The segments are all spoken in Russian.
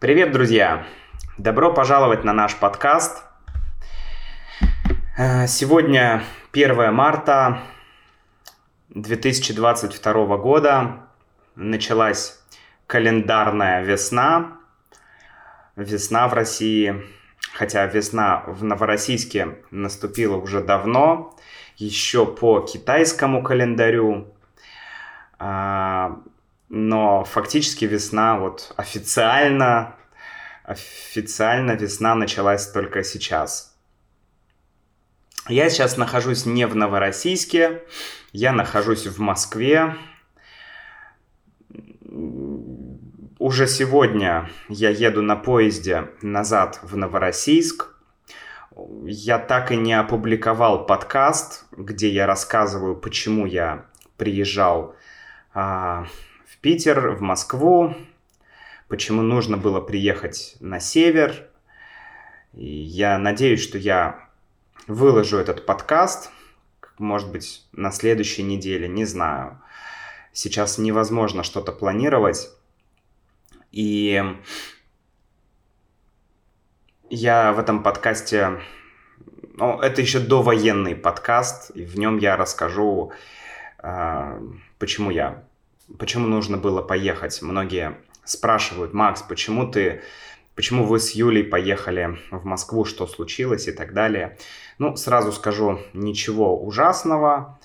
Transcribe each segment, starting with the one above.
Привет, друзья! Добро пожаловать на наш подкаст. Э, сегодня 1 марта 2022 года. Началась календарная весна. Весна в России. Хотя весна в Новороссийске наступила уже давно. Еще по китайскому календарю. Но фактически весна вот официально, официально весна началась только сейчас. Я сейчас нахожусь не в Новороссийске, я нахожусь в Москве. Уже сегодня я еду на поезде назад в Новороссийск. Я так и не опубликовал подкаст, где я рассказываю, почему я приезжал а, в Питер, в Москву, почему нужно было приехать на север. И я надеюсь, что я выложу этот подкаст, может быть, на следующей неделе, не знаю. Сейчас невозможно что-то планировать. И я в этом подкасте... Ну, это еще довоенный подкаст, и в нем я расскажу, а, почему я почему нужно было поехать. Многие спрашивают, Макс, почему ты, почему вы с Юлей поехали в Москву, что случилось и так далее. Ну, сразу скажу, ничего ужасного,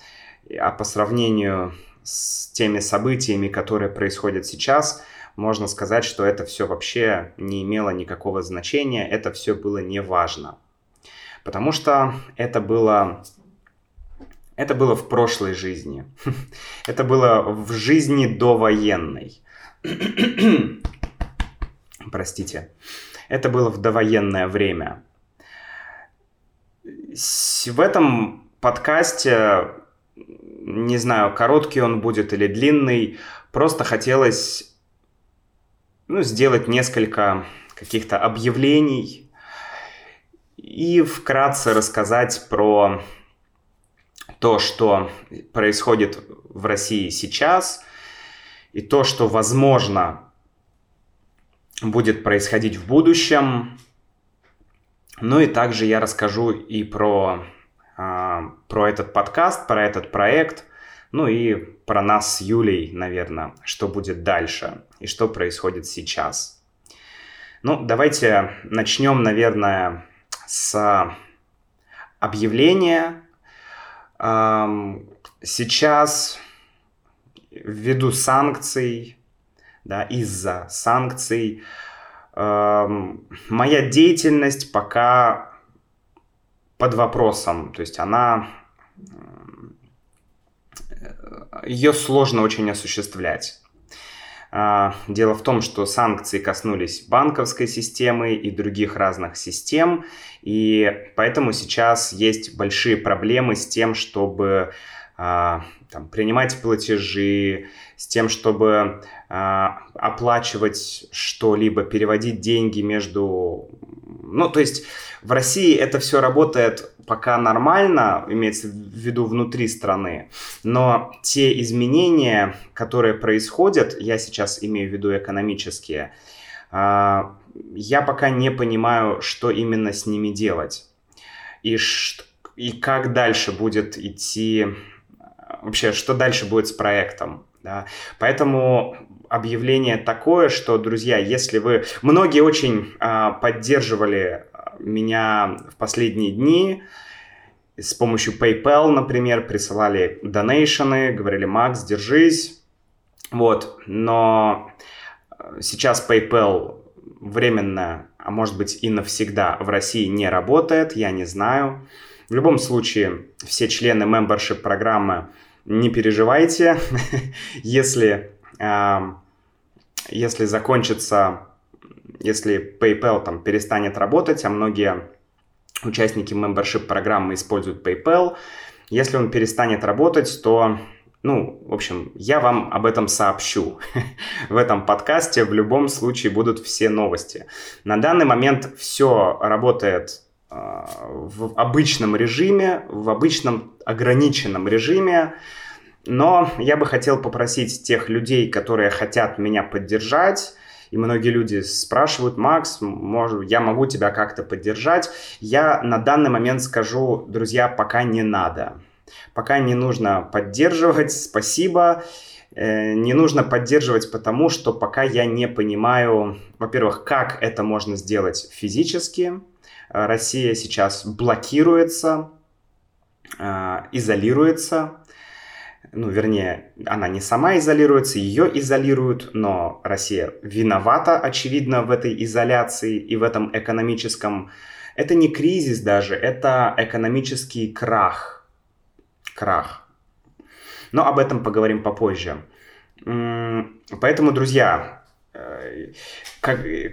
а по сравнению с теми событиями, которые происходят сейчас, можно сказать, что это все вообще не имело никакого значения, это все было не важно. Потому что это было это было в прошлой жизни. Это было в жизни довоенной. Простите. Это было в довоенное время. В этом подкасте, не знаю, короткий он будет или длинный, просто хотелось ну, сделать несколько каких-то объявлений и вкратце рассказать про то, что происходит в России сейчас, и то, что, возможно, будет происходить в будущем. Ну и также я расскажу и про, э, про этот подкаст, про этот проект, ну и про нас с Юлей, наверное, что будет дальше и что происходит сейчас. Ну, давайте начнем, наверное, с объявления Сейчас ввиду санкций, да, из-за санкций, моя деятельность пока под вопросом. То есть она... Ее сложно очень осуществлять. А, дело в том, что санкции коснулись банковской системы и других разных систем, и поэтому сейчас есть большие проблемы с тем, чтобы а, там, принимать платежи, с тем, чтобы а, оплачивать что-либо, переводить деньги между... Ну, то есть в России это все работает пока нормально, имеется в виду внутри страны, но те изменения, которые происходят, я сейчас имею в виду экономические, а, я пока не понимаю, что именно с ними делать. И, и как дальше будет идти, вообще, что дальше будет с проектом. Да? Поэтому объявление такое, что, друзья, если вы... Многие очень э, поддерживали меня в последние дни с помощью PayPal, например, присылали донейшены, говорили, Макс, держись. Вот, но сейчас PayPal временно, а может быть и навсегда в России не работает, я не знаю. В любом случае, все члены membership программы не переживайте, если, э, если закончится если PayPal там перестанет работать, а многие участники membership программы используют PayPal, если он перестанет работать, то, ну, в общем, я вам об этом сообщу. в этом подкасте в любом случае будут все новости. На данный момент все работает э, в обычном режиме, в обычном ограниченном режиме. Но я бы хотел попросить тех людей, которые хотят меня поддержать, и многие люди спрашивают, Макс, может, я могу тебя как-то поддержать? Я на данный момент скажу, друзья, пока не надо. Пока не нужно поддерживать, спасибо. Э, не нужно поддерживать, потому что пока я не понимаю, во-первых, как это можно сделать физически. Э, Россия сейчас блокируется, э, изолируется. Ну, вернее, она не сама изолируется, ее изолируют, но Россия виновата, очевидно, в этой изоляции и в этом экономическом... Это не кризис даже, это экономический крах. Крах но об этом поговорим попозже. Поэтому, друзья, э,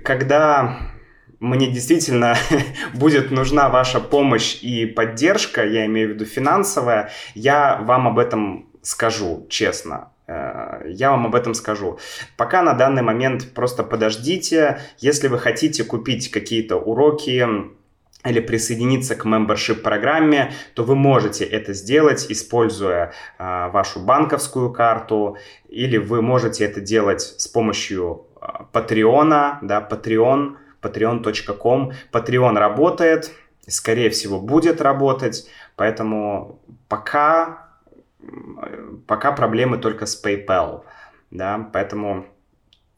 когда мне действительно будет нужна ваша помощь и поддержка, я имею в виду финансовая, я вам об этом скажу, честно. Э, я вам об этом скажу. Пока на данный момент просто подождите. Если вы хотите купить какие-то уроки, или присоединиться к membership программе, то вы можете это сделать, используя э, вашу банковскую карту, или вы можете это делать с помощью э, Patreon, да, Patreon, patreon.com. Patreon работает, скорее всего, будет работать, поэтому пока, пока проблемы только с PayPal, да, поэтому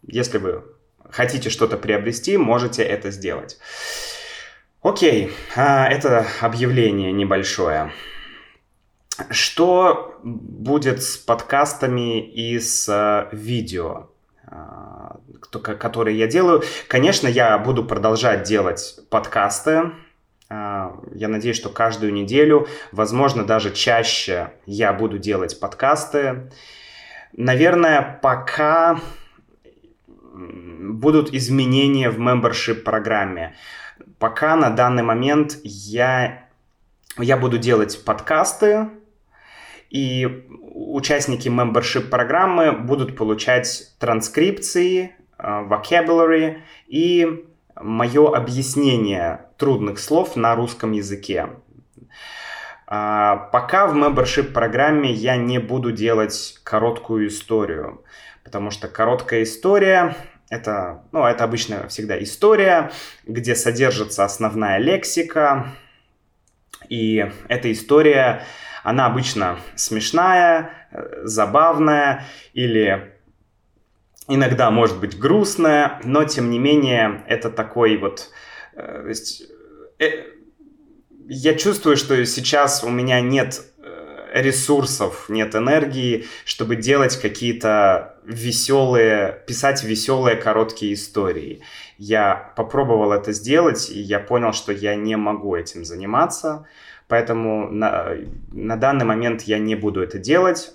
если вы хотите что-то приобрести, можете это сделать. Окей, а, это объявление небольшое. Что будет с подкастами и с а, видео, а, которые я делаю? Конечно, я буду продолжать делать подкасты. Я надеюсь, что каждую неделю, возможно, даже чаще я буду делать подкасты. Наверное, пока будут изменения в membership программе. Пока на данный момент я, я буду делать подкасты, и участники membership программы будут получать транскрипции, э, vocabulary и мое объяснение трудных слов на русском языке. А, пока в membership программе я не буду делать короткую историю, потому что короткая история это, ну, это обычно всегда история, где содержится основная лексика, и эта история, она обычно смешная, э, забавная или иногда может быть грустная, но тем не менее это такой вот... Э, э, я чувствую, что сейчас у меня нет ресурсов, нет энергии, чтобы делать какие-то веселые, писать веселые короткие истории. Я попробовал это сделать, и я понял, что я не могу этим заниматься, поэтому на, на данный момент я не буду это делать.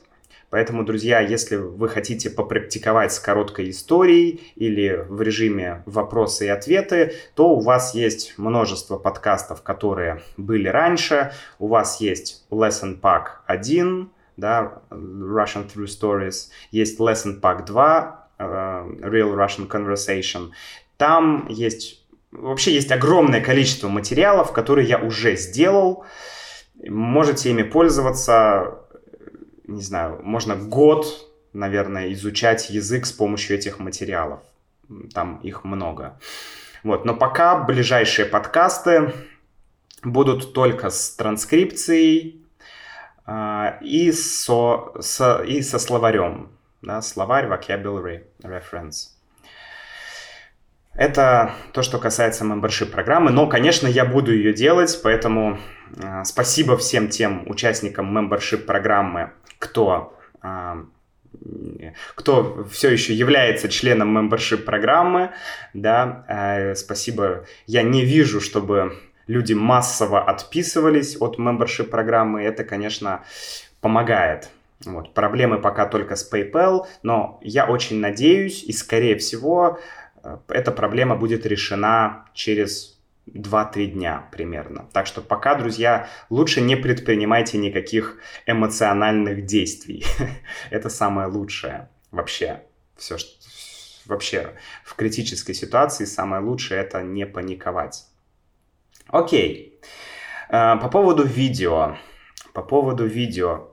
Поэтому, друзья, если вы хотите попрактиковать с короткой историей или в режиме вопросы и ответы, то у вас есть множество подкастов, которые были раньше. У вас есть Lesson Pack 1, да, Russian True Stories, есть Lesson Pack 2, uh, Real Russian Conversation. Там есть, вообще есть огромное количество материалов, которые я уже сделал. Можете ими пользоваться не знаю, можно год, наверное, изучать язык с помощью этих материалов. Там их много. Вот. Но пока ближайшие подкасты будут только с транскрипцией э, и, со, со, и со словарем. Да, словарь, vocabulary, reference. Это то, что касается membership программы. Но, конечно, я буду ее делать, поэтому э, спасибо всем тем участникам membership программы, кто а, кто все еще является членом membership программы, да, э, спасибо. Я не вижу, чтобы люди массово отписывались от membership программы. Это, конечно, помогает. Вот. Проблемы пока только с PayPal, но я очень надеюсь, и скорее всего, эта проблема будет решена через 2-3 дня примерно. Так что пока, друзья, лучше не предпринимайте никаких эмоциональных действий. Это самое лучшее вообще. Все, что, вообще в критической ситуации самое лучшее это не паниковать. Окей. Э, по поводу видео. По поводу видео.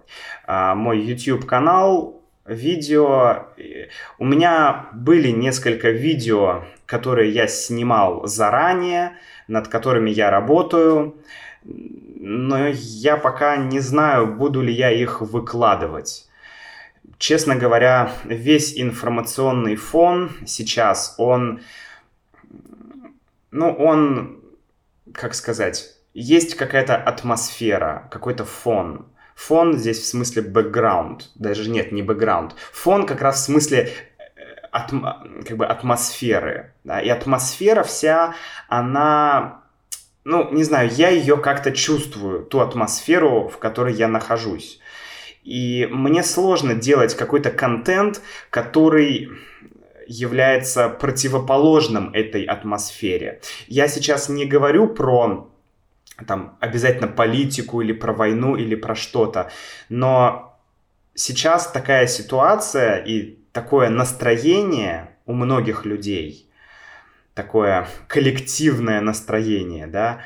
Э, мой YouTube канал видео. У меня были несколько видео, которые я снимал заранее, над которыми я работаю, но я пока не знаю, буду ли я их выкладывать. Честно говоря, весь информационный фон сейчас, он, ну, он, как сказать, есть какая-то атмосфера, какой-то фон. Фон здесь в смысле бэкграунд, даже нет, не бэкграунд. Фон как раз в смысле э, атм, как бы атмосферы, да, и атмосфера вся, она, ну, не знаю, я ее как-то чувствую, ту атмосферу, в которой я нахожусь. И мне сложно делать какой-то контент, который является противоположным этой атмосфере. Я сейчас не говорю про там обязательно политику или про войну или про что-то. Но сейчас такая ситуация и такое настроение у многих людей, такое коллективное настроение, да,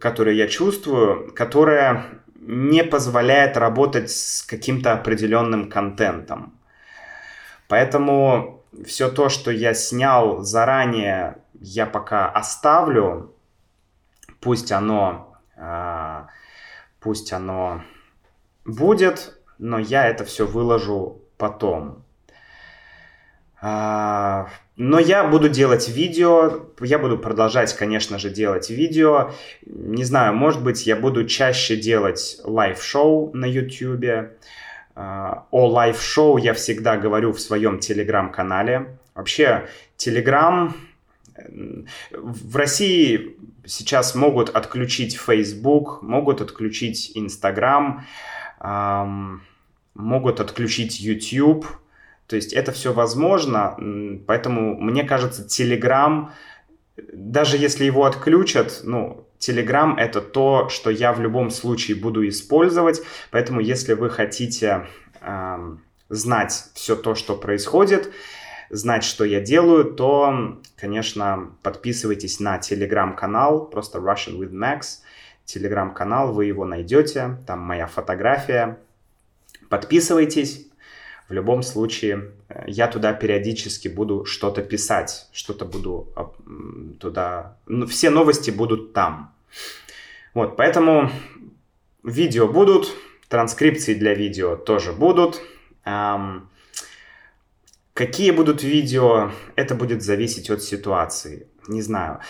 которое я чувствую, которое не позволяет работать с каким-то определенным контентом. Поэтому все то, что я снял заранее, я пока оставлю, пусть оно, э, пусть оно будет, но я это все выложу потом. Э, но я буду делать видео, я буду продолжать, конечно же, делать видео. Не знаю, может быть, я буду чаще делать live-шоу на YouTube. О live-шоу я всегда говорю в своем телеграм-канале. Вообще, телеграм в России сейчас могут отключить Facebook, могут отключить Instagram, могут отключить YouTube. То есть это все возможно, поэтому мне кажется, Telegram, даже если его отключат, ну, Telegram это то, что я в любом случае буду использовать, поэтому если вы хотите знать все то, что происходит, знать, что я делаю, то, конечно, подписывайтесь на телеграм-канал, просто Russian with Max, телеграм-канал, вы его найдете, там моя фотография. Подписывайтесь, в любом случае, э, я туда периодически буду что-то писать, что-то буду туда... Ну, все новости будут там. Вот, поэтому видео будут, транскрипции для видео тоже будут. Эм, Какие будут видео, это будет зависеть от ситуации. Не знаю.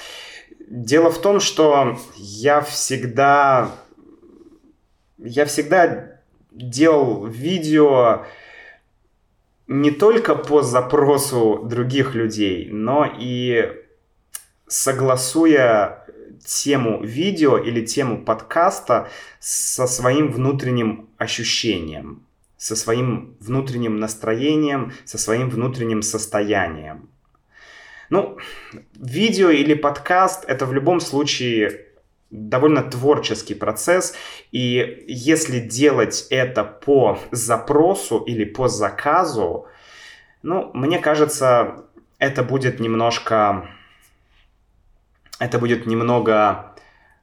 Дело в том, что я всегда... Я всегда делал видео не только по запросу других людей, но и согласуя тему видео или тему подкаста со своим внутренним ощущением со своим внутренним настроением, со своим внутренним состоянием. Ну, видео или подкаст это в любом случае довольно творческий процесс, и если делать это по запросу или по заказу, ну, мне кажется, это будет немножко... Это будет немного...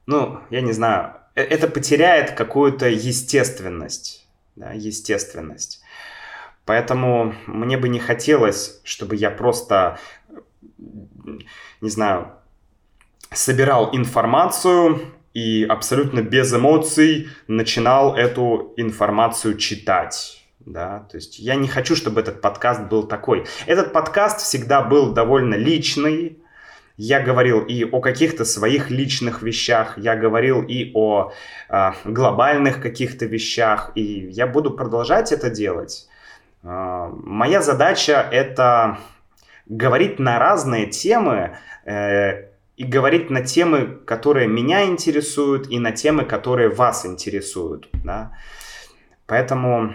Ну, я не знаю, э, это потеряет какую-то естественность да, естественность. Поэтому мне бы не хотелось, чтобы я просто, не знаю, собирал информацию и абсолютно без эмоций начинал эту информацию читать. Да, то есть я не хочу, чтобы этот подкаст был такой. Этот подкаст всегда был довольно личный, я говорил и о каких-то своих личных вещах, я говорил и о э, глобальных каких-то вещах, и я буду продолжать это делать. Э, моя задача это говорить на разные темы э, и говорить на темы, которые меня интересуют, и на темы, которые вас интересуют. Да? Поэтому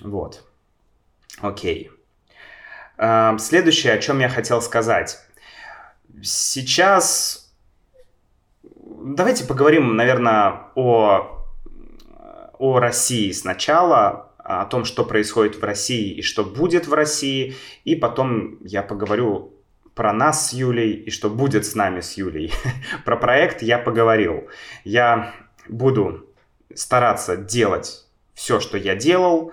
вот. Окей. Э, следующее, о чем я хотел сказать. Сейчас давайте поговорим, наверное, о, о России сначала, о том, что происходит в России и что будет в России, и потом я поговорю про нас с Юлей и что будет с нами с Юлей. про проект я поговорил. Я буду стараться делать все, что я делал,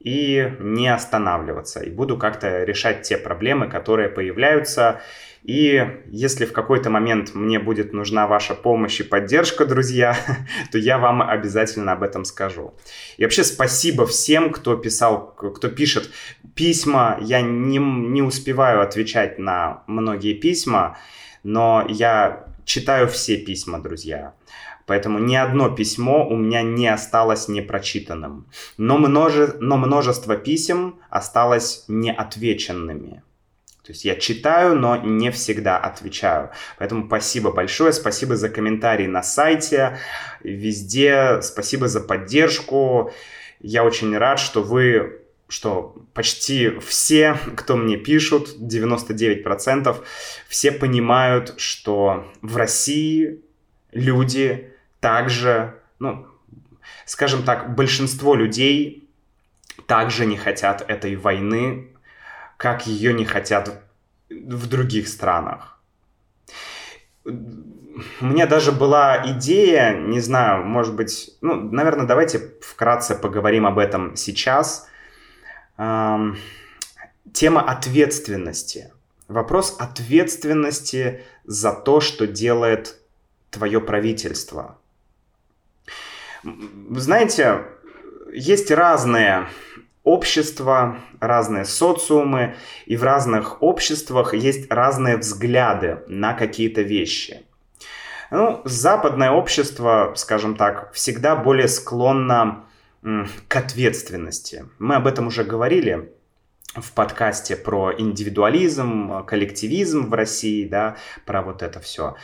и не останавливаться. И буду как-то решать те проблемы, которые появляются. И если в какой-то момент мне будет нужна ваша помощь и поддержка, друзья, то я вам обязательно об этом скажу. И вообще спасибо всем, кто писал, кто пишет письма. Я не, не успеваю отвечать на многие письма, но я читаю все письма, друзья. Поэтому ни одно письмо у меня не осталось непрочитанным. Но, множе, но множество писем осталось неотвеченными. То есть я читаю, но не всегда отвечаю. Поэтому спасибо большое, спасибо за комментарии на сайте, везде, спасибо за поддержку. Я очень рад, что вы что почти все, кто мне пишут, 99%, все понимают, что в России люди также, ну, скажем так, большинство людей также не хотят этой войны, как ее не хотят в других странах. У меня даже была идея, не знаю, может быть, ну, наверное, давайте вкратце поговорим об этом сейчас. Эм, тема ответственности. Вопрос ответственности за то, что делает твое правительство. Знаете, есть разные общества, разные социумы, и в разных обществах есть разные взгляды на какие-то вещи. Ну, западное общество, скажем так, всегда более склонно к ответственности. Мы об этом уже говорили в подкасте про индивидуализм, коллективизм в России, да, про вот это все,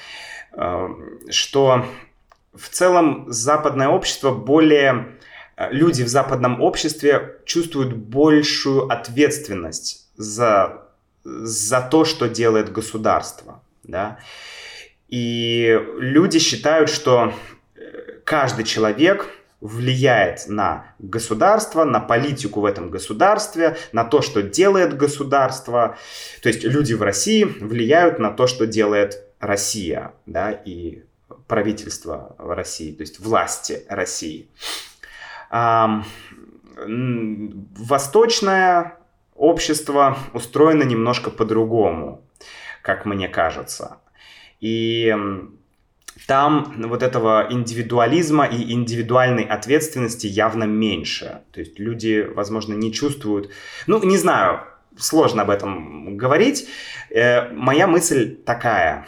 э, что в целом западное общество более... Э, люди в западном обществе чувствуют большую ответственность за, за то, что делает государство. Да? И люди считают, что э, каждый человек влияет на государство, на политику в этом государстве, на то, что делает государство. То есть люди в России влияют на то, что делает Россия, да, и правительства в России, то есть власти России. Восточное общество устроено немножко по-другому, как мне кажется. И там вот этого индивидуализма и индивидуальной ответственности явно меньше. То есть люди, возможно, не чувствуют... Ну, не знаю, сложно об этом говорить. Э, моя мысль такая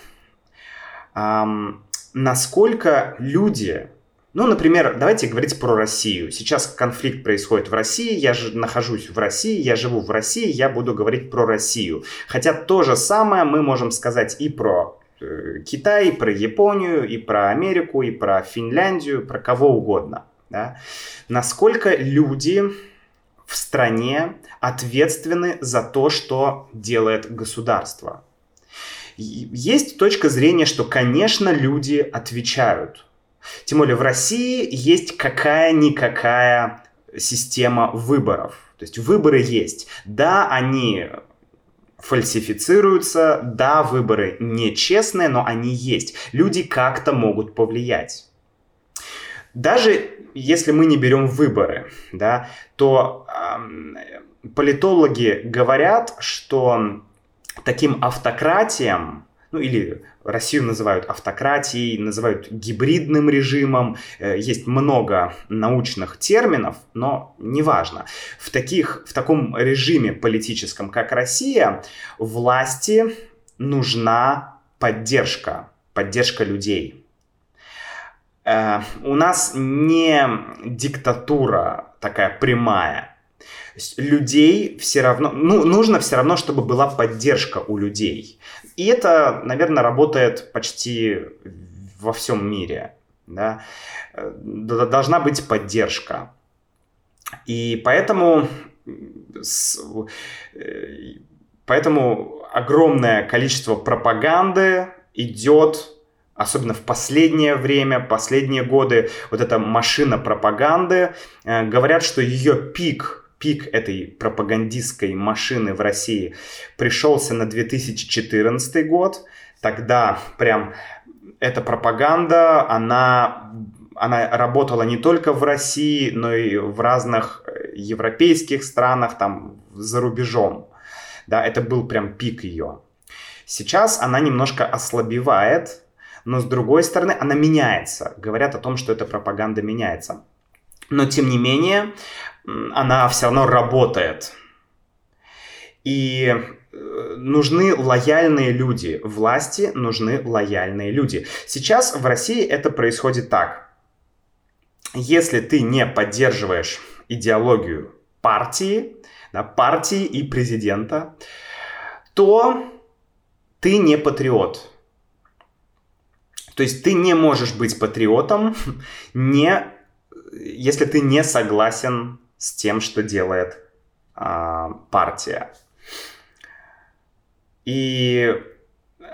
насколько люди, ну, например, давайте говорить про Россию. Сейчас конфликт происходит в России, я же нахожусь в России, я живу в России, я буду говорить про Россию. Хотя то же самое мы можем сказать и про э, Китай, и про Японию, и про Америку, и про Финляндию, про кого угодно. Да? Насколько люди в стране ответственны за то, что делает государство. Есть точка зрения, что, конечно, люди отвечают. Тем более в России есть какая-никакая система выборов. То есть выборы есть. Да, они фальсифицируются, да, выборы нечестные, но они есть. Люди как-то могут повлиять. Даже если мы не берем выборы, да, то э, политологи говорят, что таким автократиям, ну или Россию называют автократией, называют гибридным режимом, э, есть много научных терминов, но неважно. В, таких, в таком режиме политическом, как Россия, власти нужна поддержка, поддержка людей. Э, у нас не диктатура такая прямая, людей все равно, ну, нужно все равно, чтобы была поддержка у людей. И это, наверное, работает почти во всем мире. Да? Должна быть поддержка. И поэтому, э, поэтому огромное количество пропаганды идет особенно в последнее время, последние годы, вот эта машина пропаганды, э, говорят, что ее пик пик этой пропагандистской машины в России пришелся на 2014 год. Тогда прям эта пропаганда, она, она работала не только в России, но и в разных европейских странах, там, за рубежом. Да, это был прям пик ее. Сейчас она немножко ослабевает, но с другой стороны она меняется. Говорят о том, что эта пропаганда меняется. Но тем не менее, она все равно работает. И э, нужны лояльные люди. Власти нужны лояльные люди. Сейчас в России это происходит так. Если ты не поддерживаешь идеологию партии, да, партии и президента, то ты не патриот. То есть ты не можешь быть патриотом, не, если ты не согласен с тем, что делает а, партия. И э,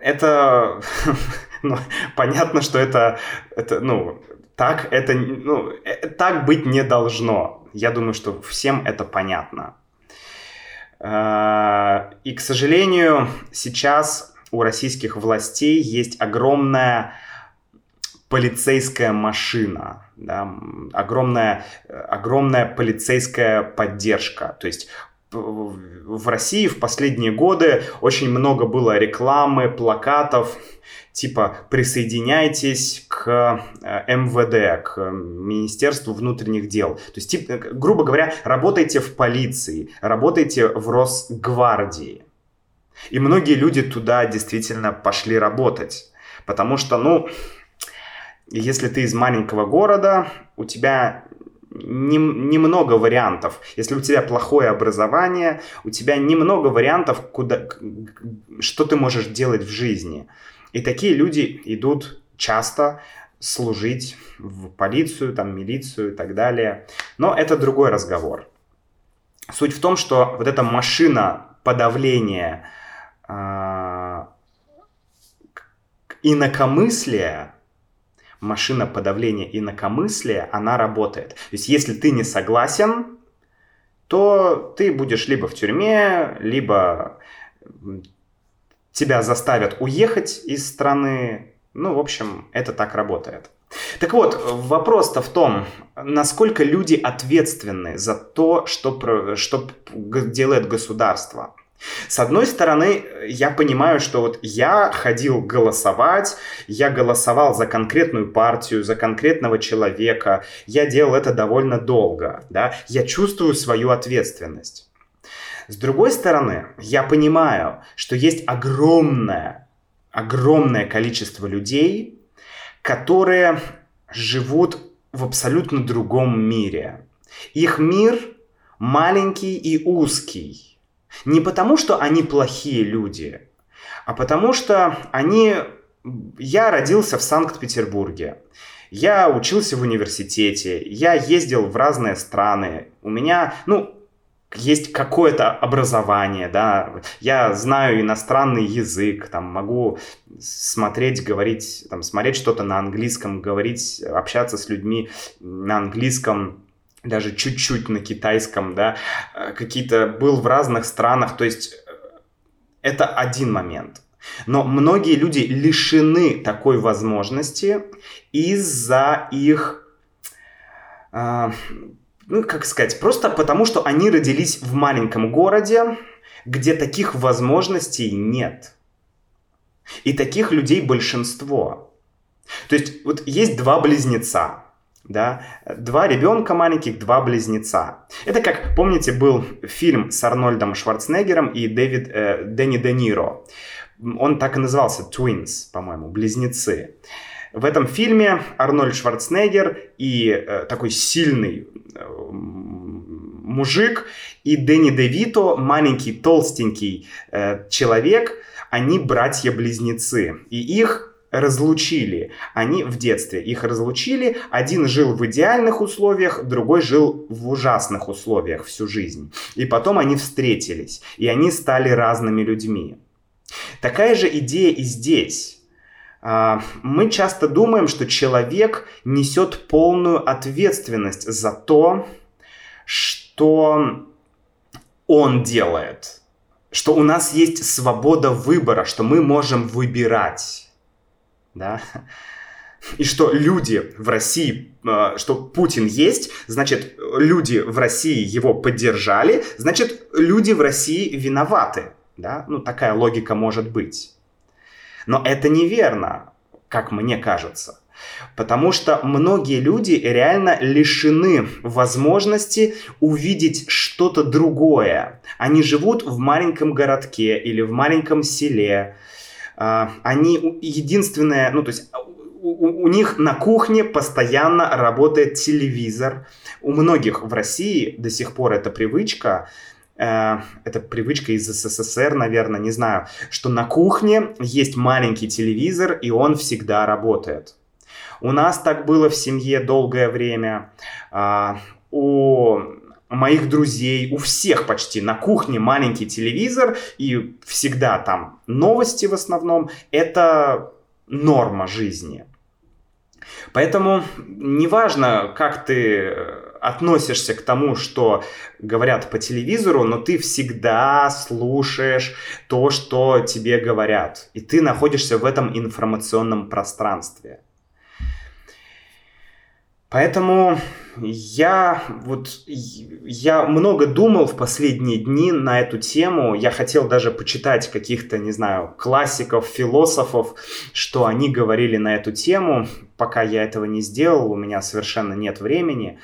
это, ну, понятно, что это, это, ну, так это, ну, э, так быть не должно. Я думаю, что всем это понятно. А, и, к сожалению, сейчас у российских властей есть огромная полицейская машина, да, огромная, огромная полицейская поддержка. То есть в России в последние годы очень много было рекламы, плакатов, типа «присоединяйтесь к э, МВД, к Министерству внутренних дел». То есть, типа, грубо говоря, работайте в полиции, работайте в Росгвардии. И многие люди туда действительно пошли работать. Потому что, ну, если ты из маленького города, у тебя немного не вариантов. Если у тебя плохое образование, у тебя немного вариантов, куда, что ты можешь делать в жизни. И такие люди идут часто служить в полицию, там, милицию и так далее. Но это другой разговор. Суть в том, что вот эта машина подавления э, инакомыслия, машина подавления инакомыслия, она работает. То есть, если ты не согласен, то ты будешь либо в тюрьме, либо тебя заставят уехать из страны. Ну, в общем, это так работает. Так вот, вопрос-то в том, насколько люди ответственны за то, что, что делает государство. С одной стороны, я понимаю, что вот я ходил голосовать, я голосовал за конкретную партию, за конкретного человека, я делал это довольно долго, да, я чувствую свою ответственность. С другой стороны, я понимаю, что есть огромное, огромное количество людей, которые живут в абсолютно другом мире. Их мир маленький и узкий – не потому, что они плохие люди, а потому что они... Я родился в Санкт-Петербурге. Я учился в университете, я ездил в разные страны. У меня, ну, есть какое-то образование, да, я знаю иностранный язык, там, могу смотреть, говорить, там, смотреть что-то на английском, говорить, общаться с людьми на английском, даже чуть-чуть на китайском, да, э, какие-то, был в разных странах, то есть э, это один момент. Но многие люди лишены такой возможности из-за их, э, ну, как сказать, просто потому, что они родились в маленьком городе, где таких возможностей нет. И таких людей большинство. То есть вот есть два близнеца, да, два ребенка маленьких, два близнеца. Это как, помните, был фильм с Арнольдом Шварценеггером и Дэвид, э, Дэнни Де Ниро. Он так и назывался, Twins, по-моему, близнецы. В этом фильме Арнольд Шварценеггер и э, такой сильный э, мужик, и Дэнни Де Вито, маленький толстенький э, человек, они братья-близнецы. И их разлучили. Они в детстве их разлучили. Один жил в идеальных условиях, другой жил в ужасных условиях всю жизнь. И потом они встретились, и они стали разными людьми. Такая же идея и здесь. А, мы часто думаем, что человек несет полную ответственность за то, что он делает. Что у нас есть свобода выбора, что мы можем выбирать да. и что люди в России, э, что Путин есть, значит, люди в России его поддержали, значит, люди в России виноваты. Да? Ну, такая логика может быть. Но это неверно, как мне кажется. Потому что многие люди реально лишены возможности увидеть что-то другое. Они живут в маленьком городке или в маленьком селе. А, они единственное, ну то есть у, у них на кухне постоянно работает телевизор. У многих в России до сих пор эта привычка, э, это привычка из СССР, наверное, не знаю, что на кухне есть маленький телевизор, и он всегда работает. У нас так было в семье долгое время. А, у моих друзей, у всех почти на кухне маленький телевизор, и всегда там новости в основном. Это норма жизни. Поэтому неважно, как ты относишься к тому, что говорят по телевизору, но ты всегда слушаешь то, что тебе говорят. И ты находишься в этом информационном пространстве. Поэтому я вот я много думал в последние дни на эту тему. Я хотел даже почитать каких-то, не знаю, классиков, философов, что они говорили на эту тему. Пока я этого не сделал, у меня совершенно нет времени.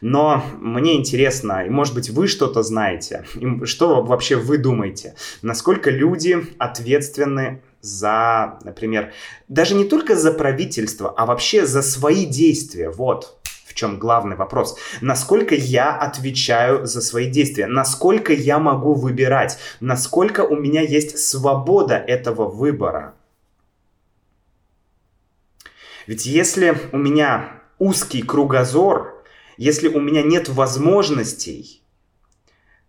Но мне интересно, и может быть вы что-то знаете, что вообще вы думаете, насколько люди ответственны за, например, даже не только за правительство, а вообще за свои действия. Вот в чем главный вопрос. Насколько я отвечаю за свои действия? Насколько я могу выбирать? Насколько у меня есть свобода этого выбора? Ведь если у меня узкий кругозор, если у меня нет возможностей,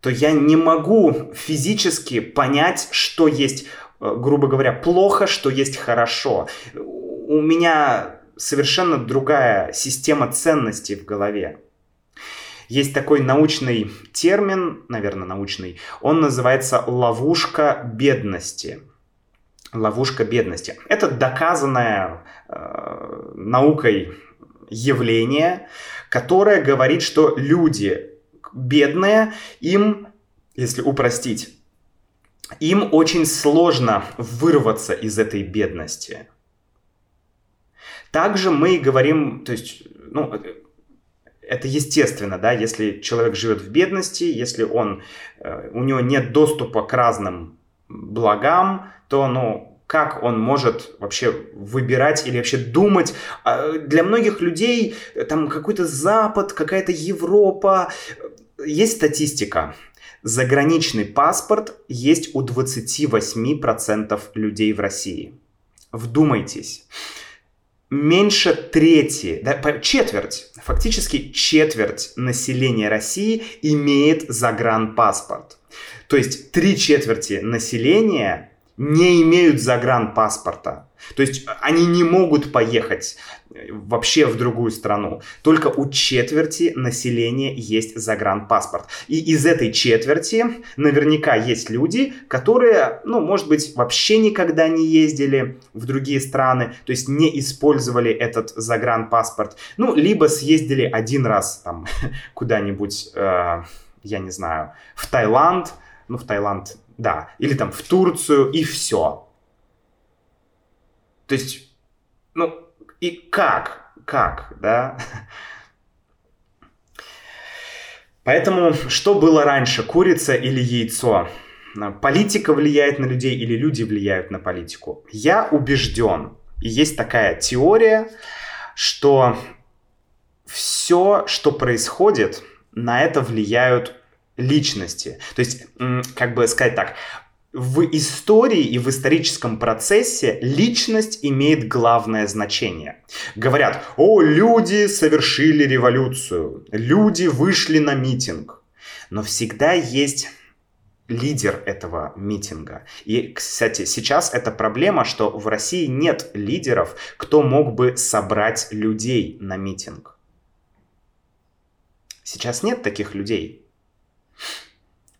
то я не могу физически понять, что есть грубо говоря, плохо, что есть хорошо. У меня совершенно другая система ценностей в голове. Есть такой научный термин, наверное, научный, он называется ловушка бедности. Ловушка бедности. Это доказанное э, наукой явление, которое говорит, что люди бедные, им, если упростить, им очень сложно вырваться из этой бедности. Также мы говорим, то есть, ну, это естественно, да, если человек живет в бедности, если он, э, у него нет доступа к разным благам, то, ну, как он может вообще выбирать или вообще думать. А, для многих людей там какой-то Запад, какая-то Европа. Есть статистика заграничный паспорт есть у 28% людей в России. Вдумайтесь. Меньше трети, да, четверть, фактически четверть населения России имеет загранпаспорт. То есть три четверти населения не имеют загранпаспорта. То есть они не могут поехать э, вообще в другую страну. Только у четверти населения есть загранпаспорт. И из этой четверти наверняка есть люди, которые, ну, может быть, вообще никогда не ездили в другие страны, то есть не использовали этот загранпаспорт. Ну, либо съездили один раз там куда-нибудь, э, я не знаю, в Таиланд, ну, в Таиланд да, или там в Турцию, и все. То есть, ну, и как, как, да? Поэтому, что было раньше, курица или яйцо? Политика влияет на людей или люди влияют на политику? Я убежден, и есть такая теория, что все, что происходит, на это влияют личности. То есть, как бы сказать так, в истории и в историческом процессе личность имеет главное значение. Говорят, о, люди совершили революцию, люди вышли на митинг. Но всегда есть лидер этого митинга. И, кстати, сейчас эта проблема, что в России нет лидеров, кто мог бы собрать людей на митинг. Сейчас нет таких людей.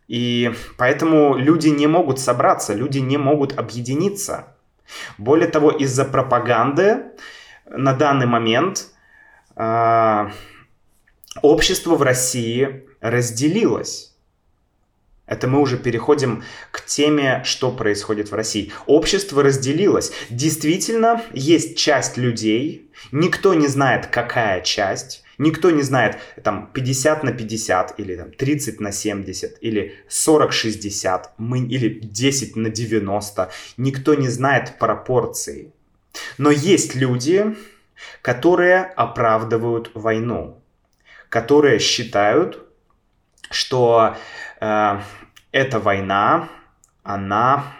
И поэтому люди не могут собраться, люди не могут объединиться. Более того, из-за пропаганды на данный момент э, общество в России разделилось. Это мы уже переходим к теме, что происходит в России. Общество разделилось. Действительно, есть часть людей, никто не знает, какая часть, никто не знает, там, 50 на 50, или там, 30 на 70, или 40-60, мы, или 10 на 90. Никто не знает пропорции. Но есть люди, которые оправдывают войну, которые считают, что э, эта война, она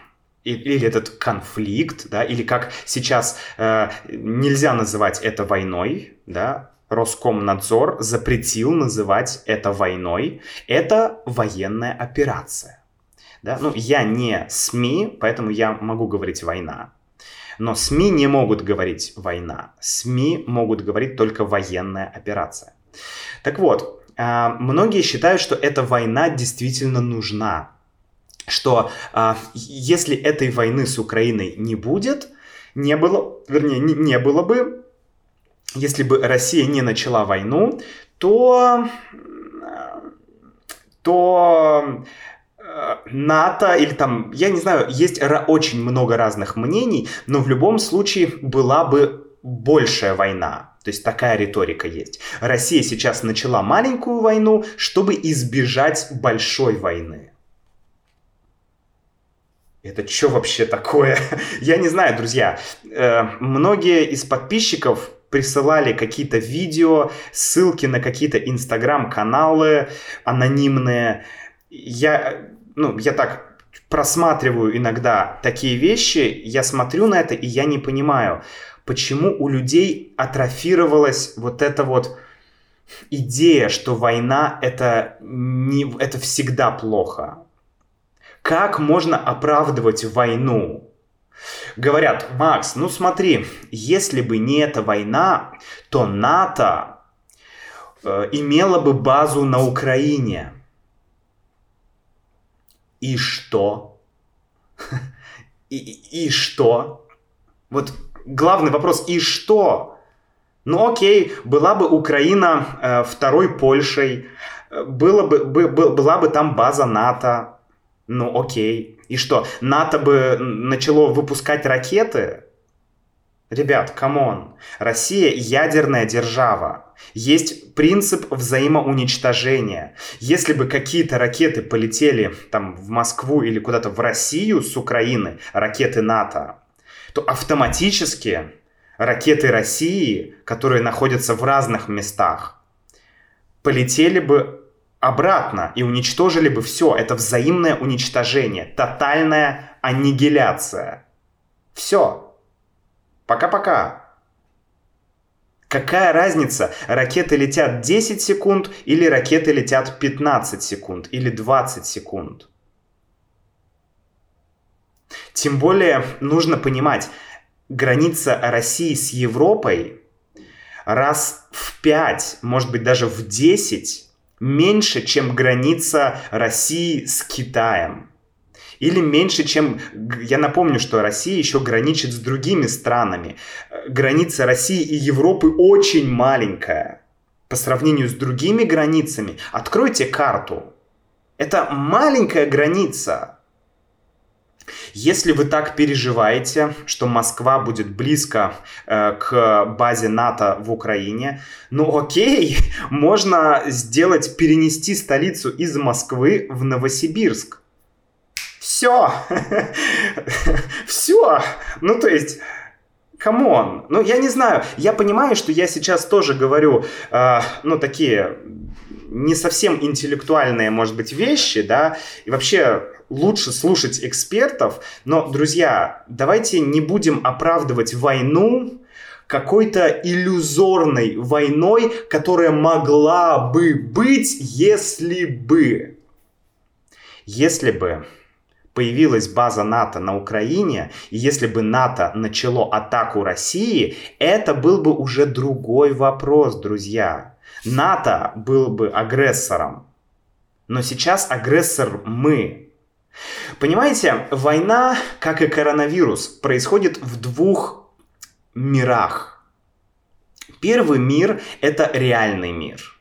или этот конфликт, да, или как сейчас э, нельзя называть это войной, да, Роскомнадзор запретил называть это войной, это военная операция. Да? Ну, я не СМИ, поэтому я могу говорить война. Но СМИ не могут говорить война. СМИ могут говорить только военная операция. Так вот, а, многие считают, что эта война действительно нужна. Что а, если этой войны с Украиной не будет, не было, вернее, не, не было бы, если бы Россия не начала войну, то, то э, НАТО или там, я не знаю, есть очень много разных мнений, но в любом случае была бы большая война. То есть такая риторика есть. Россия сейчас начала маленькую войну, чтобы избежать большой войны. Это что вообще такое? Я не знаю, друзья. Э, многие из подписчиков присылали какие-то видео, ссылки на какие-то инстаграм-каналы анонимные. Я, ну, я так просматриваю иногда такие вещи, я смотрю на это, и я не понимаю, почему у людей атрофировалась вот эта вот идея, что война это, не, это всегда плохо. Как можно оправдывать войну? Говорят, Макс, ну смотри, если бы не эта война, то НАТО э, имела бы базу на Украине. И что? И, и, что? Вот главный вопрос, и что? Ну окей, была бы Украина э, второй Польшей, э, было бы, бы, была бы там база НАТО, ну окей. И что, НАТО бы начало выпускать ракеты? Ребят, come on. Россия ядерная держава. Есть принцип взаимоуничтожения. Если бы какие-то ракеты полетели там в Москву или куда-то в Россию с Украины, ракеты НАТО, то автоматически ракеты России, которые находятся в разных местах, полетели бы обратно и уничтожили бы все. Это взаимное уничтожение, тотальная аннигиляция. Все. Пока-пока. Какая разница, ракеты летят 10 секунд или ракеты летят 15 секунд или 20 секунд? Тем более нужно понимать, граница России с Европой раз в 5, может быть даже в 10 меньше, чем граница России с Китаем. Или меньше, чем... Я напомню, что Россия еще граничит с другими странами. Граница России и Европы очень маленькая. По сравнению с другими границами. Откройте карту. Это маленькая граница. Если вы так переживаете, что Москва будет близко э, к базе НАТО в Украине, ну окей, можно сделать, перенести столицу из Москвы в Новосибирск. Все. Все. Ну, то есть... Come on, ну я не знаю, я понимаю, что я сейчас тоже говорю, э, ну такие не совсем интеллектуальные, может быть, вещи, да, и вообще лучше слушать экспертов, но, друзья, давайте не будем оправдывать войну какой-то иллюзорной войной, которая могла бы быть, если бы. Если бы появилась база НАТО на Украине, и если бы НАТО начало атаку России, это был бы уже другой вопрос, друзья. НАТО был бы агрессором. Но сейчас агрессор мы. Понимаете, война, как и коронавирус, происходит в двух мирах. Первый мир – это реальный мир.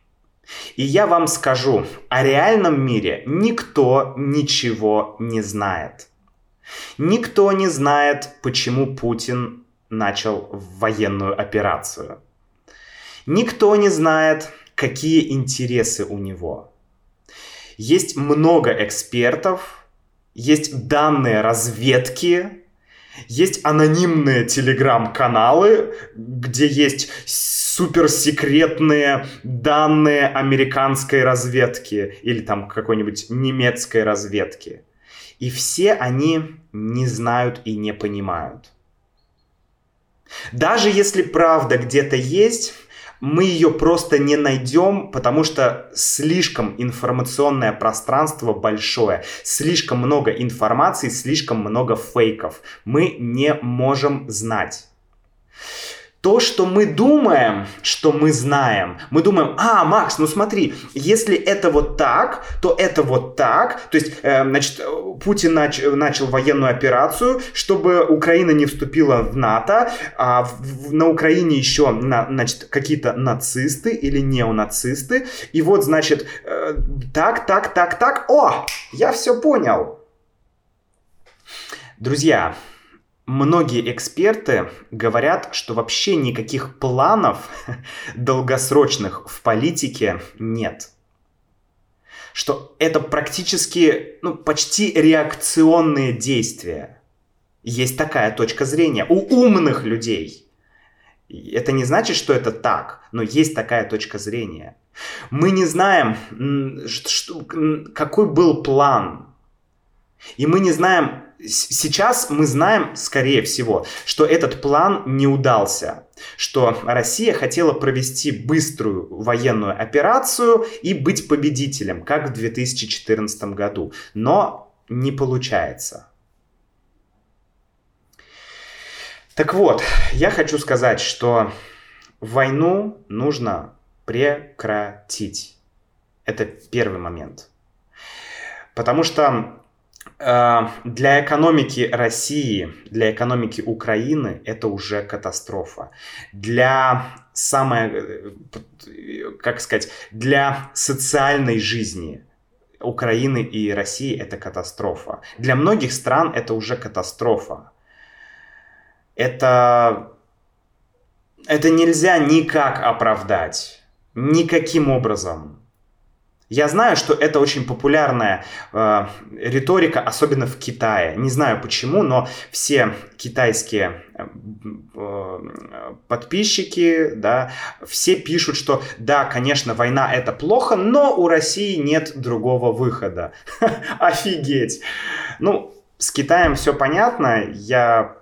И я вам скажу, о реальном мире никто ничего не знает. Никто не знает, почему Путин начал военную операцию. Никто не знает, какие интересы у него. Есть много экспертов, есть данные разведки, есть анонимные телеграм-каналы, где есть суперсекретные данные американской разведки или там какой-нибудь немецкой разведки. И все они не знают и не понимают. Даже если правда где-то есть, мы ее просто не найдем, потому что слишком информационное пространство большое, слишком много информации, слишком много фейков. Мы не можем знать то, что мы думаем, что мы знаем, мы думаем, а, Макс, ну смотри, если это вот так, то это вот так, то есть, э, значит, Путин нач, начал военную операцию, чтобы Украина не вступила в НАТО, а в, на Украине еще, на, значит, какие-то нацисты или неонацисты, и вот, значит, э, так, так, так, так, о, я все понял. Друзья, Многие эксперты говорят, что вообще никаких планов долгосрочных в политике нет. Что это практически, ну, почти реакционные действия. Есть такая точка зрения у умных людей. Это не значит, что это так, но есть такая точка зрения. Мы не знаем, что, какой был план. И мы не знаем, сейчас мы знаем, скорее всего, что этот план не удался, что Россия хотела провести быструю военную операцию и быть победителем, как в 2014 году, но не получается. Так вот, я хочу сказать, что войну нужно прекратить. Это первый момент. Потому что для экономики России, для экономики Украины это уже катастрофа. Для самой, э, как сказать, для социальной жизни Украины и России это катастрофа. Для многих стран это уже катастрофа. Это, это нельзя никак оправдать. Никаким образом. Я знаю, что это очень популярная э, риторика, особенно в Китае. Не знаю почему, но все китайские э, э, подписчики, да, все пишут, что да, конечно, война это плохо, но у России нет другого выхода. Офигеть! Ну, с Китаем все понятно. Я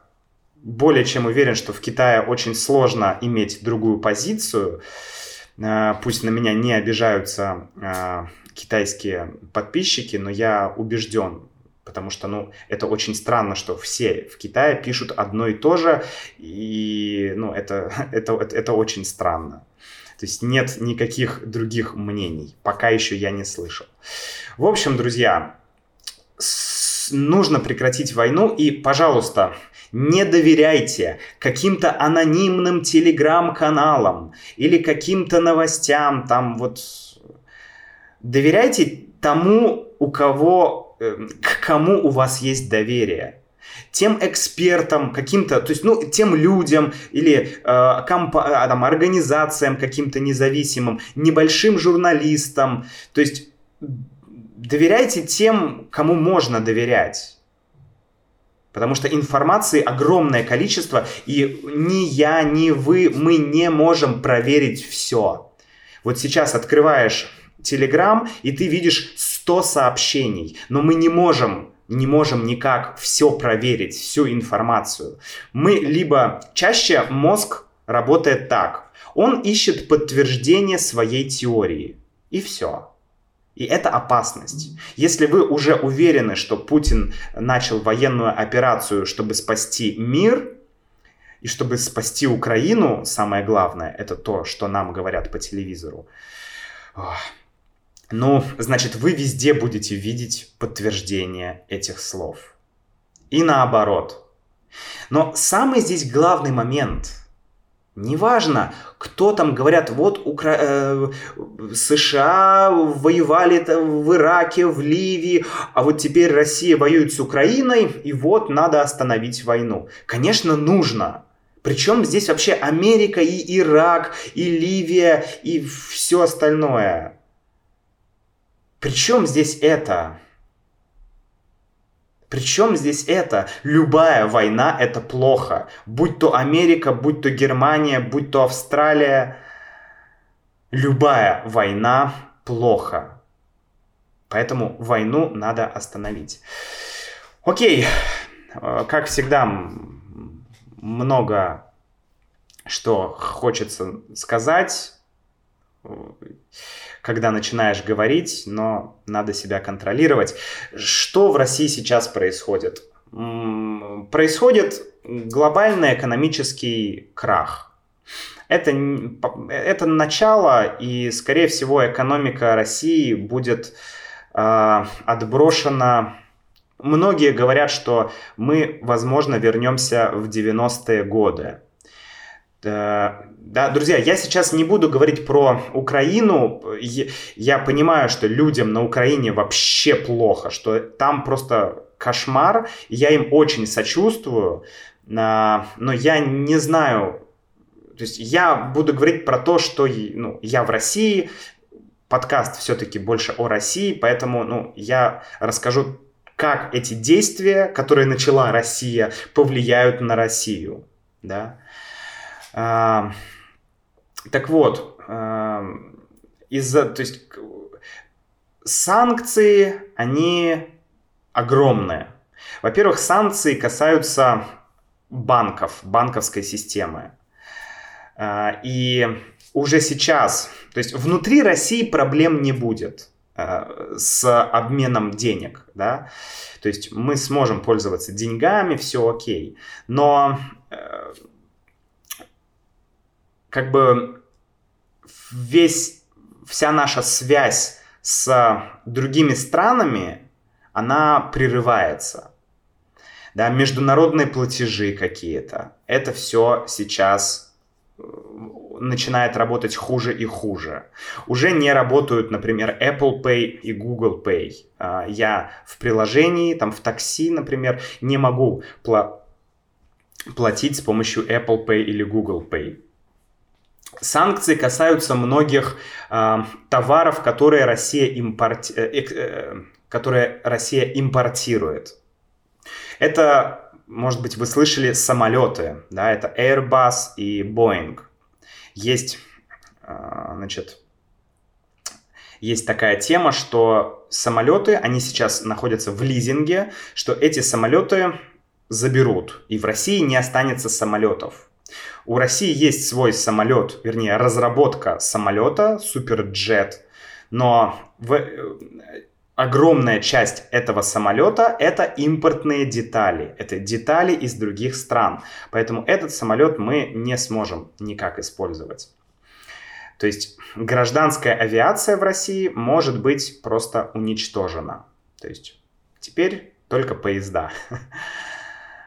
более чем уверен, что в Китае очень сложно иметь другую позицию. Э, пусть на меня не обижаются э, китайские подписчики, но я убежден, потому что, ну, это очень странно, что все в Китае пишут одно и то же, и, ну, это, это, это, это очень странно. То есть нет никаких других мнений, пока еще я не слышал. В общем, друзья, нужно прекратить войну, и, пожалуйста, не доверяйте каким-то анонимным телеграм-каналам или каким-то новостям, там вот... Доверяйте тому, у кого, э, к кому у вас есть доверие тем экспертам, каким-то, то есть, ну, тем людям или э, компа- а, там, организациям каким-то независимым, небольшим журналистам. То есть доверяйте тем, кому можно доверять. Потому что информации огромное количество, и ни я, ни вы, мы не можем проверить все. Вот сейчас открываешь Telegram, и ты видишь 100 сообщений, но мы не можем не можем никак все проверить, всю информацию. Мы либо чаще мозг работает так. Он ищет подтверждение своей теории. И все. И это опасность. Если вы уже уверены, что Путин начал военную операцию, чтобы спасти мир, и чтобы спасти Украину, самое главное, это то, что нам говорят по телевизору, ну, значит, вы везде будете видеть подтверждение этих слов. И наоборот. Но самый здесь главный момент, Неважно, кто там говорят, вот Укра... э, США воевали в Ираке, в Ливии, а вот теперь Россия воюет с Украиной, и вот надо остановить войну. Конечно, нужно. Причем здесь вообще Америка и Ирак, и Ливия, и все остальное. Причем здесь это? Причем здесь это? Любая война это плохо. Будь то Америка, будь то Германия, будь то Австралия. Любая война плохо. Поэтому войну надо остановить. Окей, э, как всегда, много что хочется сказать когда начинаешь говорить, но надо себя контролировать. Что в России сейчас происходит? Происходит глобальный экономический крах. Это, это начало, и, скорее всего, экономика России будет э, отброшена. Многие говорят, что мы, возможно, вернемся в 90-е годы. Да, друзья, я сейчас не буду говорить про Украину. Я понимаю, что людям на Украине вообще плохо, что там просто кошмар. Я им очень сочувствую, но я не знаю. То есть я буду говорить про то, что ну, я в России, подкаст все-таки больше о России, поэтому ну, я расскажу, как эти действия, которые начала Россия, повлияют на Россию. Да? А, так вот, а, из-за, то есть санкции, они огромные. Во-первых, санкции касаются банков, банковской системы. А, и уже сейчас, то есть внутри России проблем не будет с обменом денег, да, то есть мы сможем пользоваться деньгами, все окей, но э, как бы весь, вся наша связь с другими странами, она прерывается. Да, международные платежи какие-то. Это все сейчас э, начинает работать хуже и хуже. Уже не работают, например, Apple Pay и Google Pay. А, я в приложении, там в такси, например, не могу пла- платить с помощью Apple Pay или Google Pay. Санкции касаются многих э, товаров, которые Россия, импорти... э, э, которые Россия импортирует. Это, может быть, вы слышали самолеты, да, это Airbus и Boeing. Есть, э, значит, есть такая тема, что самолеты, они сейчас находятся в лизинге, что эти самолеты заберут, и в России не останется самолетов. У России есть свой самолет, вернее, разработка самолета Суперджет, но в, э, огромная часть этого самолета это импортные детали. Это детали из других стран. Поэтому этот самолет мы не сможем никак использовать. То есть гражданская авиация в России может быть просто уничтожена. То есть теперь только поезда.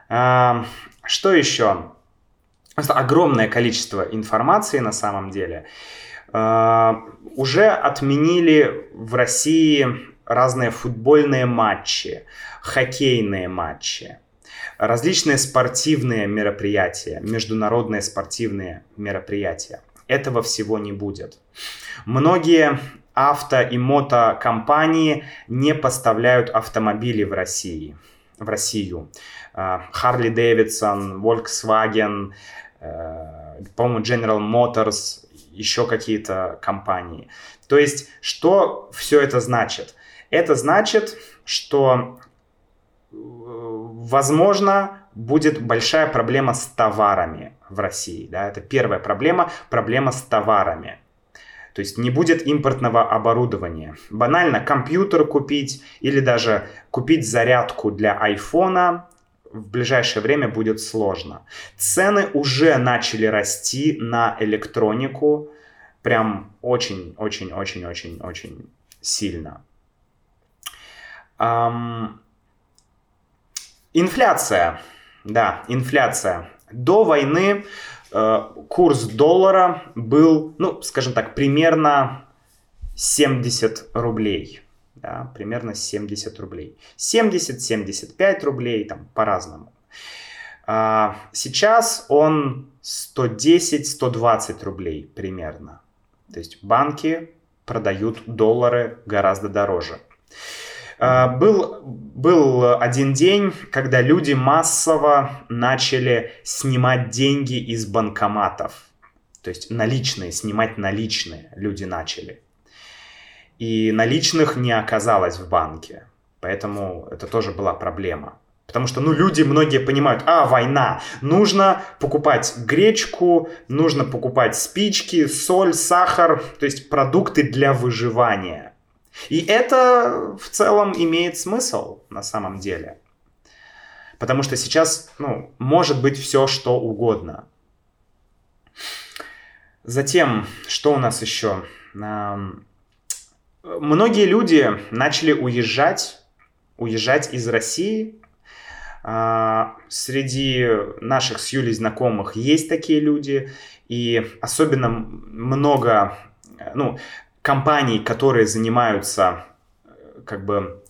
Что еще? Просто огромное количество информации на самом деле. А, уже отменили в России разные футбольные матчи, хоккейные матчи, различные спортивные мероприятия, международные спортивные мероприятия. Этого всего не будет. Многие авто и мотокомпании не поставляют автомобили в России, в Россию. Харли Дэвидсон, Volkswagen, Э, по-моему, General Motors, еще какие-то компании. То есть, что все это значит? Это значит, что, э, возможно, будет большая проблема с товарами в России. Да? Это первая проблема, проблема с товарами. То есть не будет импортного оборудования. Банально компьютер купить или даже купить зарядку для айфона в ближайшее время будет сложно. Цены уже начали расти на электронику прям очень-очень-очень-очень-очень сильно. Эм, инфляция. Да, инфляция. До войны э, курс доллара был, ну, скажем так, примерно 70 рублей. Да, примерно 70 рублей. 70-75 рублей, там, по-разному. А, сейчас он 110-120 рублей примерно. То есть банки продают доллары гораздо дороже. А, был, был один день, когда люди массово начали снимать деньги из банкоматов. То есть наличные, снимать наличные люди начали. И наличных не оказалось в банке. Поэтому это тоже была проблема. Потому что, ну, люди многие понимают, а, война, нужно покупать гречку, нужно покупать спички, соль, сахар, то есть продукты для выживания. И это в целом имеет смысл на самом деле. Потому что сейчас, ну, может быть все, что угодно. Затем, что у нас еще? Многие люди начали уезжать, уезжать из России. А, среди наших с Юлей знакомых есть такие люди, и особенно много ну, компаний, которые занимаются как бы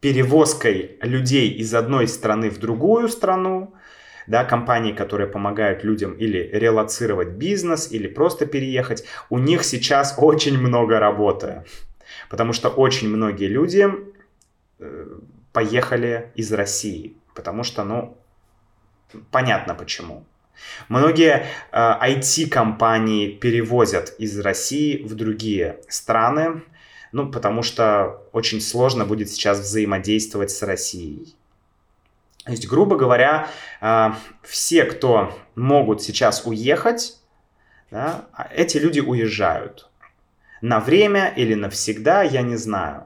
перевозкой людей из одной страны в другую страну, да, компании, которые помогают людям или релацировать бизнес, или просто переехать, у них сейчас очень много работы, потому что очень многие люди э, поехали из России, потому что, ну, понятно почему. Многие э, IT-компании перевозят из России в другие страны, ну, потому что очень сложно будет сейчас взаимодействовать с Россией. То есть, грубо говоря, э, все, кто могут сейчас уехать, да, эти люди уезжают. На время или навсегда, я не знаю.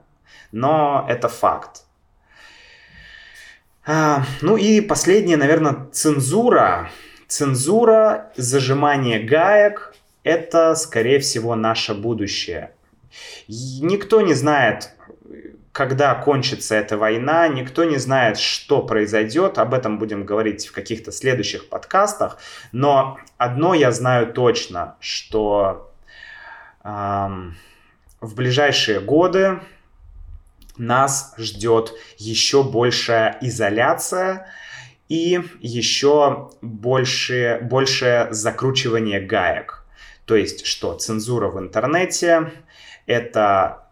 Но это факт. А, ну и последнее, наверное, цензура. Цензура, зажимание гаек – это, скорее всего, наше будущее. Никто не знает, когда кончится эта война, никто не знает, что произойдет. Об этом будем говорить в каких-то следующих подкастах. Но одно я знаю точно, что эм, в ближайшие годы нас ждет еще большая изоляция и еще больше, большее закручивание гаек. То есть что? Цензура в интернете, это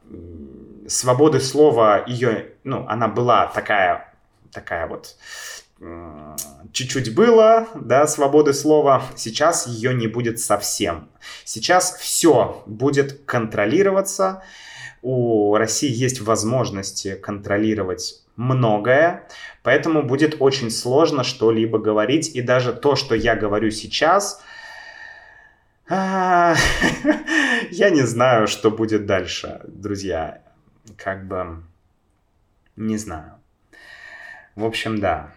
свободы слова, ее, ну, она была такая, такая вот чуть-чуть было, да, свободы слова, сейчас ее не будет совсем. Сейчас все будет контролироваться, у России есть возможности контролировать многое, поэтому будет очень сложно что-либо говорить, и даже то, что я говорю сейчас, я не знаю, что будет дальше, друзья, как бы не знаю. В общем, да.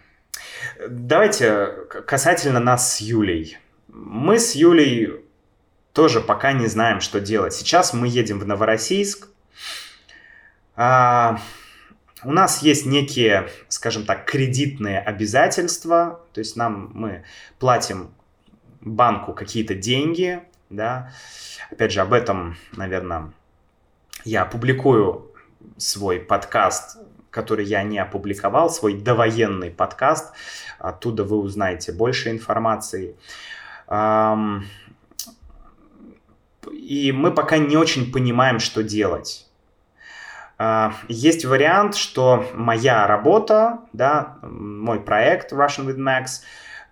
Давайте касательно нас с Юлей. Мы с Юлей тоже пока не знаем, что делать. Сейчас мы едем в Новороссийск, а, у нас есть некие, скажем так, кредитные обязательства, то есть нам мы платим банку какие-то деньги, да. Опять же, об этом, наверное, я опубликую свой подкаст, который я не опубликовал, свой довоенный подкаст. Оттуда вы узнаете больше информации. И мы пока не очень понимаем, что делать. А, есть вариант, что моя работа, да, мой проект Russian with Max,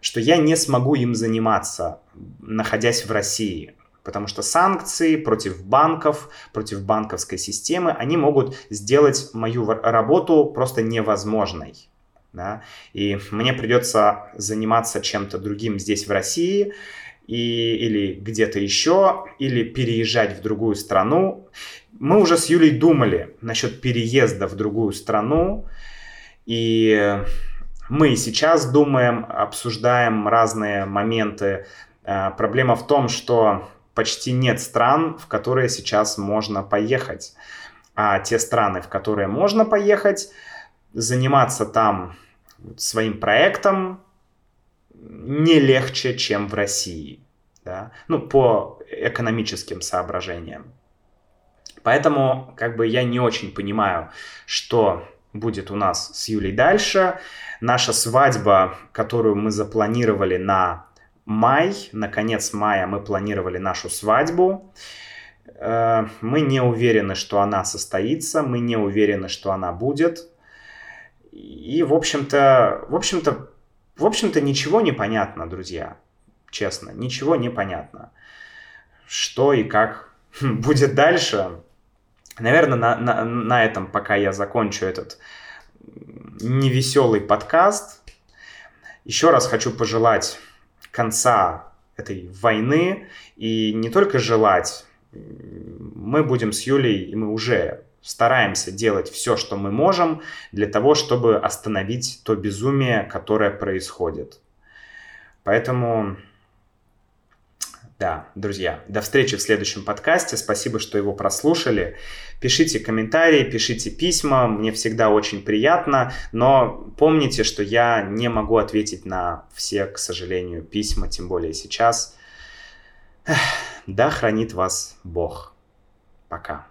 что я не смогу им заниматься, находясь в России. Потому что санкции против банков, против банковской системы, они могут сделать мою работу просто невозможной. Да? И мне придется заниматься чем-то другим здесь, в России, и, или где-то еще, или переезжать в другую страну. Мы уже с Юлей думали насчет переезда в другую страну, и мы сейчас думаем, обсуждаем разные моменты. А, проблема в том, что почти нет стран, в которые сейчас можно поехать. А те страны, в которые можно поехать, заниматься там своим проектом, не легче, чем в России. Да? Ну, по экономическим соображениям. Поэтому, как бы, я не очень понимаю, что будет у нас с Юлей дальше. Наша свадьба, которую мы запланировали на май, на конец мая мы планировали нашу свадьбу. Э, мы не уверены, что она состоится, мы не уверены, что она будет. И, в общем-то, в общем-то, в общем-то, ничего не понятно, друзья. Честно, ничего не понятно. Что и как будет дальше. Наверное, на, на, на этом, пока я закончу этот невеселый подкаст, еще раз хочу пожелать конца этой войны и не только желать, мы будем с Юлей, и мы уже стараемся делать все, что мы можем для того, чтобы остановить то безумие, которое происходит. Поэтому, да, друзья, до встречи в следующем подкасте. Спасибо, что его прослушали. Пишите комментарии, пишите письма, мне всегда очень приятно, но помните, что я не могу ответить на все, к сожалению, письма, тем более сейчас. Да хранит вас Бог. Пока.